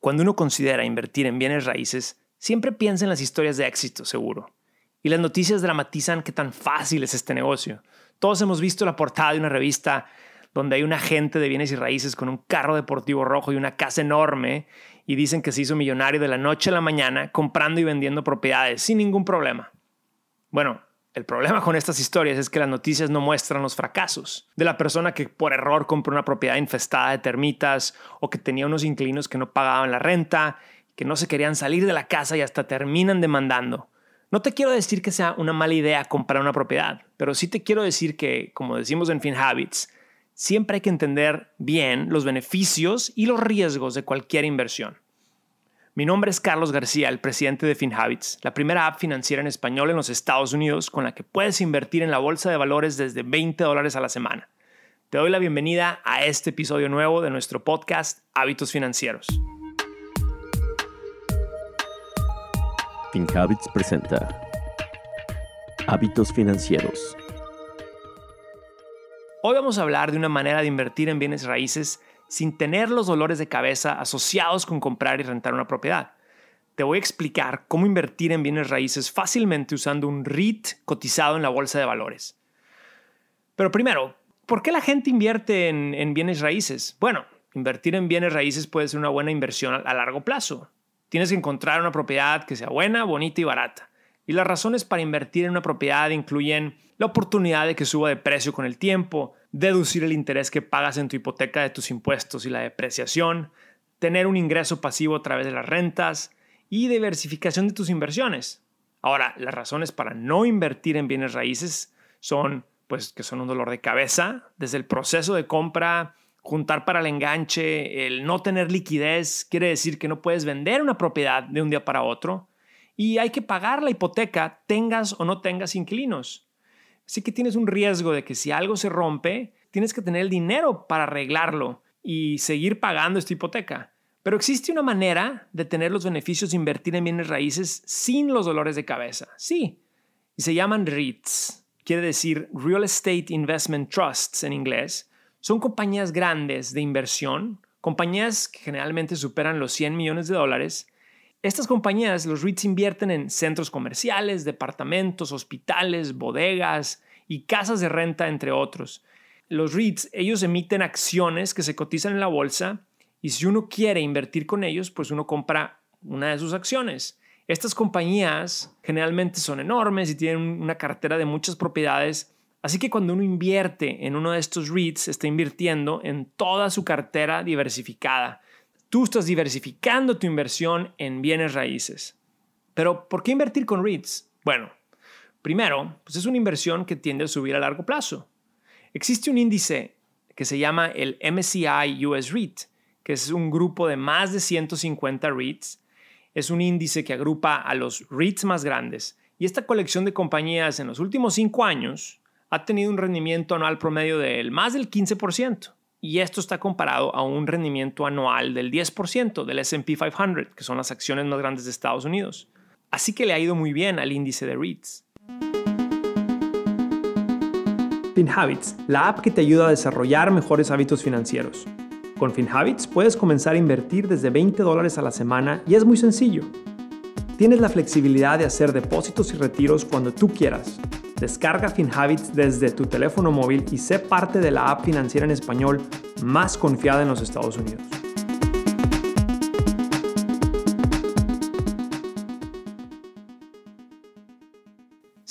Cuando uno considera invertir en bienes raíces, siempre piensa en las historias de éxito, seguro. Y las noticias dramatizan qué tan fácil es este negocio. Todos hemos visto la portada de una revista donde hay un agente de bienes y raíces con un carro deportivo rojo y una casa enorme y dicen que se hizo millonario de la noche a la mañana comprando y vendiendo propiedades sin ningún problema. Bueno, el problema con estas historias es que las noticias no muestran los fracasos de la persona que por error compró una propiedad infestada de termitas o que tenía unos inquilinos que no pagaban la renta, que no se querían salir de la casa y hasta terminan demandando. No te quiero decir que sea una mala idea comprar una propiedad, pero sí te quiero decir que, como decimos en FinHabits, siempre hay que entender bien los beneficios y los riesgos de cualquier inversión. Mi nombre es Carlos García, el presidente de FinHabits, la primera app financiera en español en los Estados Unidos con la que puedes invertir en la bolsa de valores desde 20 dólares a la semana. Te doy la bienvenida a este episodio nuevo de nuestro podcast Hábitos Financieros. FinHabits presenta Hábitos Financieros. Hoy vamos a hablar de una manera de invertir en bienes raíces sin tener los dolores de cabeza asociados con comprar y rentar una propiedad. Te voy a explicar cómo invertir en bienes raíces fácilmente usando un REIT cotizado en la bolsa de valores. Pero primero, ¿por qué la gente invierte en, bienes raíces? Bueno, invertir en bienes raíces puede ser una buena inversión a largo plazo. Tienes que encontrar una propiedad que sea buena, bonita y barata. Y las razones para invertir en una propiedad incluyen la oportunidad de que suba de precio con el tiempo, deducir el interés que pagas en tu hipoteca de tus impuestos y la depreciación, tener un ingreso pasivo a través de las rentas y diversificación de tus inversiones. Ahora, las razones para no invertir en bienes raíces son pues que son un dolor de cabeza, desde el proceso de compra, juntar para el enganche, el no tener liquidez quiere decir que no puedes vender una propiedad de un día para otro y hay que pagar la hipoteca tengas o no tengas inquilinos. Así que tienes un riesgo de que si algo se rompe, tienes que tener el dinero para arreglarlo y seguir pagando esta hipoteca. Pero existe una manera de tener los beneficios de invertir en bienes raíces sin los dolores de cabeza. Sí, y se llaman REITs, quiere decir Real Estate Investment Trusts en inglés. Son compañías grandes de inversión, compañías que generalmente superan los 100 millones de dólares, estas compañías, los REITs invierten en centros comerciales, departamentos, hospitales, bodegas y casas de renta, entre otros. Los REITs, ellos emiten acciones que se cotizan en la bolsa y si uno quiere invertir con ellos, pues uno compra una de sus acciones. Estas compañías generalmente son enormes y tienen una cartera de muchas propiedades, así que cuando uno invierte en uno de estos REITs, está invirtiendo en toda su cartera diversificada Tú estás diversificando tu inversión en bienes raíces. Pero, ¿por qué invertir con REITs? Bueno, primero, pues es una inversión que tiende a subir a largo plazo. Existe un índice que se llama el MSCI US REIT, que es un grupo de más de 150 REITs. Es un índice que agrupa a los REITs más grandes. Y esta colección de compañías en los últimos cinco años ha tenido un rendimiento anual promedio del más del 15% y esto está comparado a un rendimiento anual del 10% del SP 500, que son las acciones más grandes de Estados Unidos. Así que le ha ido muy bien al índice de REITs. FinHabits, la app que te ayuda a desarrollar mejores hábitos financieros. Con FinHabits puedes comenzar a invertir desde 20 dólares a la semana y es muy sencillo. Tienes la flexibilidad de hacer depósitos y retiros cuando tú quieras Descarga FinHabits desde tu teléfono móvil y sé parte de la app financiera en español más confiada en los Estados Unidos.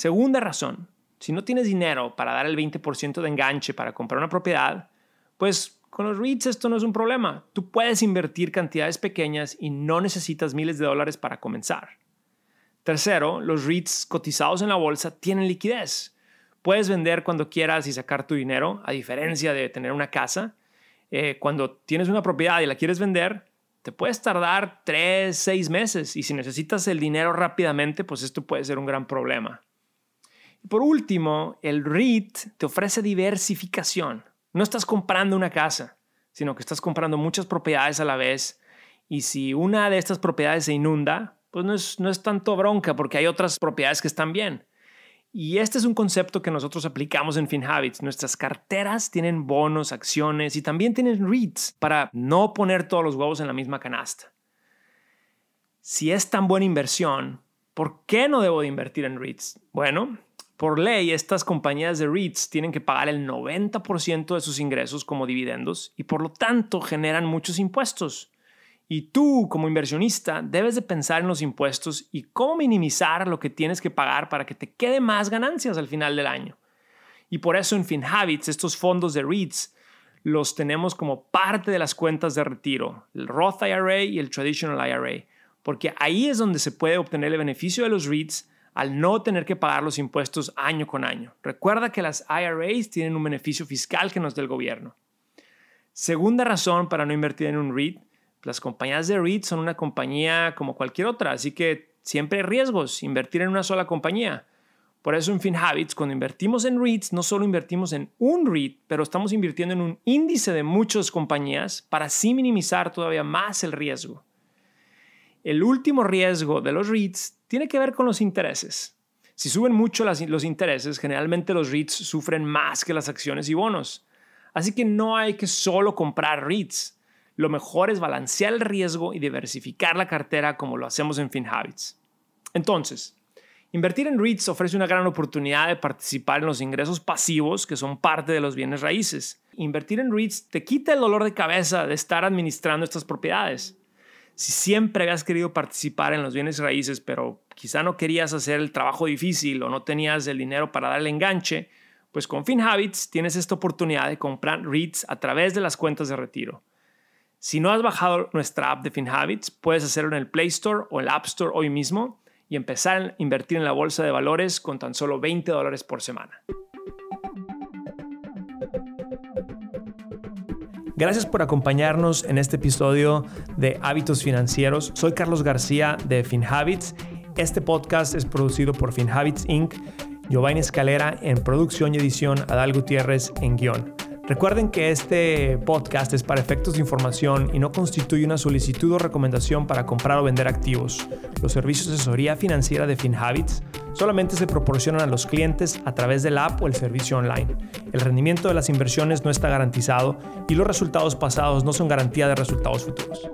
Segunda razón, si no tienes dinero para dar el 20% de enganche para comprar una propiedad, pues con los REITs esto no es un problema. Tú puedes invertir cantidades pequeñas y no necesitas miles de dólares para comenzar. Tercero, los REITs cotizados en la bolsa tienen liquidez. Puedes vender cuando quieras y sacar tu dinero, a diferencia de tener una casa. Eh, cuando tienes una propiedad y la quieres vender, te puedes tardar tres, seis meses y si necesitas el dinero rápidamente, pues esto puede ser un gran problema. Por último, el REIT te ofrece diversificación. No estás comprando una casa, sino que estás comprando muchas propiedades a la vez y si una de estas propiedades se inunda, pues no es, no es tanto bronca porque hay otras propiedades que están bien. Y este es un concepto que nosotros aplicamos en FinHabits. Nuestras carteras tienen bonos, acciones y también tienen REITs para no poner todos los huevos en la misma canasta. Si es tan buena inversión, ¿por qué no debo de invertir en REITs? Bueno, por ley, estas compañías de REITs tienen que pagar el 90% de sus ingresos como dividendos y por lo tanto generan muchos impuestos. Y tú, como inversionista, debes de pensar en los impuestos y cómo minimizar lo que tienes que pagar para que te quede más ganancias al final del año. Y por eso en FinHabits, estos fondos de REITs los tenemos como parte de las cuentas de retiro, el Roth IRA y el Traditional IRA, porque ahí es donde se puede obtener el beneficio de los REITs al no tener que pagar los impuestos año con año. Recuerda que las IRAs tienen un beneficio fiscal que nos da el gobierno. Segunda razón para no invertir en un REIT las compañías de REIT son una compañía como cualquier otra, así que siempre hay riesgos invertir en una sola compañía. Por eso en FinHabits, cuando invertimos en REITs, no solo invertimos en un REIT, pero estamos invirtiendo en un índice de muchas compañías para así minimizar todavía más el riesgo. El último riesgo de los REITs tiene que ver con los intereses. Si suben mucho los intereses, generalmente los REITs sufren más que las acciones y bonos. Así que no hay que solo comprar REITs lo mejor es balancear el riesgo y diversificar la cartera como lo hacemos en FinHabits. Entonces, invertir en REITs ofrece una gran oportunidad de participar en los ingresos pasivos que son parte de los bienes raíces. Invertir en REITs te quita el dolor de cabeza de estar administrando estas propiedades. Si siempre habías querido participar en los bienes raíces, pero quizá no querías hacer el trabajo difícil o no tenías el dinero para darle enganche, pues con FinHabits tienes esta oportunidad de comprar REITs a través de las cuentas de retiro. Si no has bajado nuestra app de FinHabits, puedes hacerlo en el Play Store o el App Store hoy mismo y empezar a invertir en la bolsa de valores con tan solo 20 dólares por semana. Gracias por acompañarnos en este episodio de Hábitos Financieros. Soy Carlos García de FinHabits. Este podcast es producido por FinHabits Inc., Giovanni Escalera en producción y edición, Adal Gutiérrez en guion. Recuerden que este podcast es para efectos de información y no constituye una solicitud o recomendación para comprar o vender activos. Los servicios de asesoría financiera de FinHabits solamente se proporcionan a los clientes a través de la app o el servicio online. El rendimiento de las inversiones no está garantizado y los resultados pasados no son garantía de resultados futuros.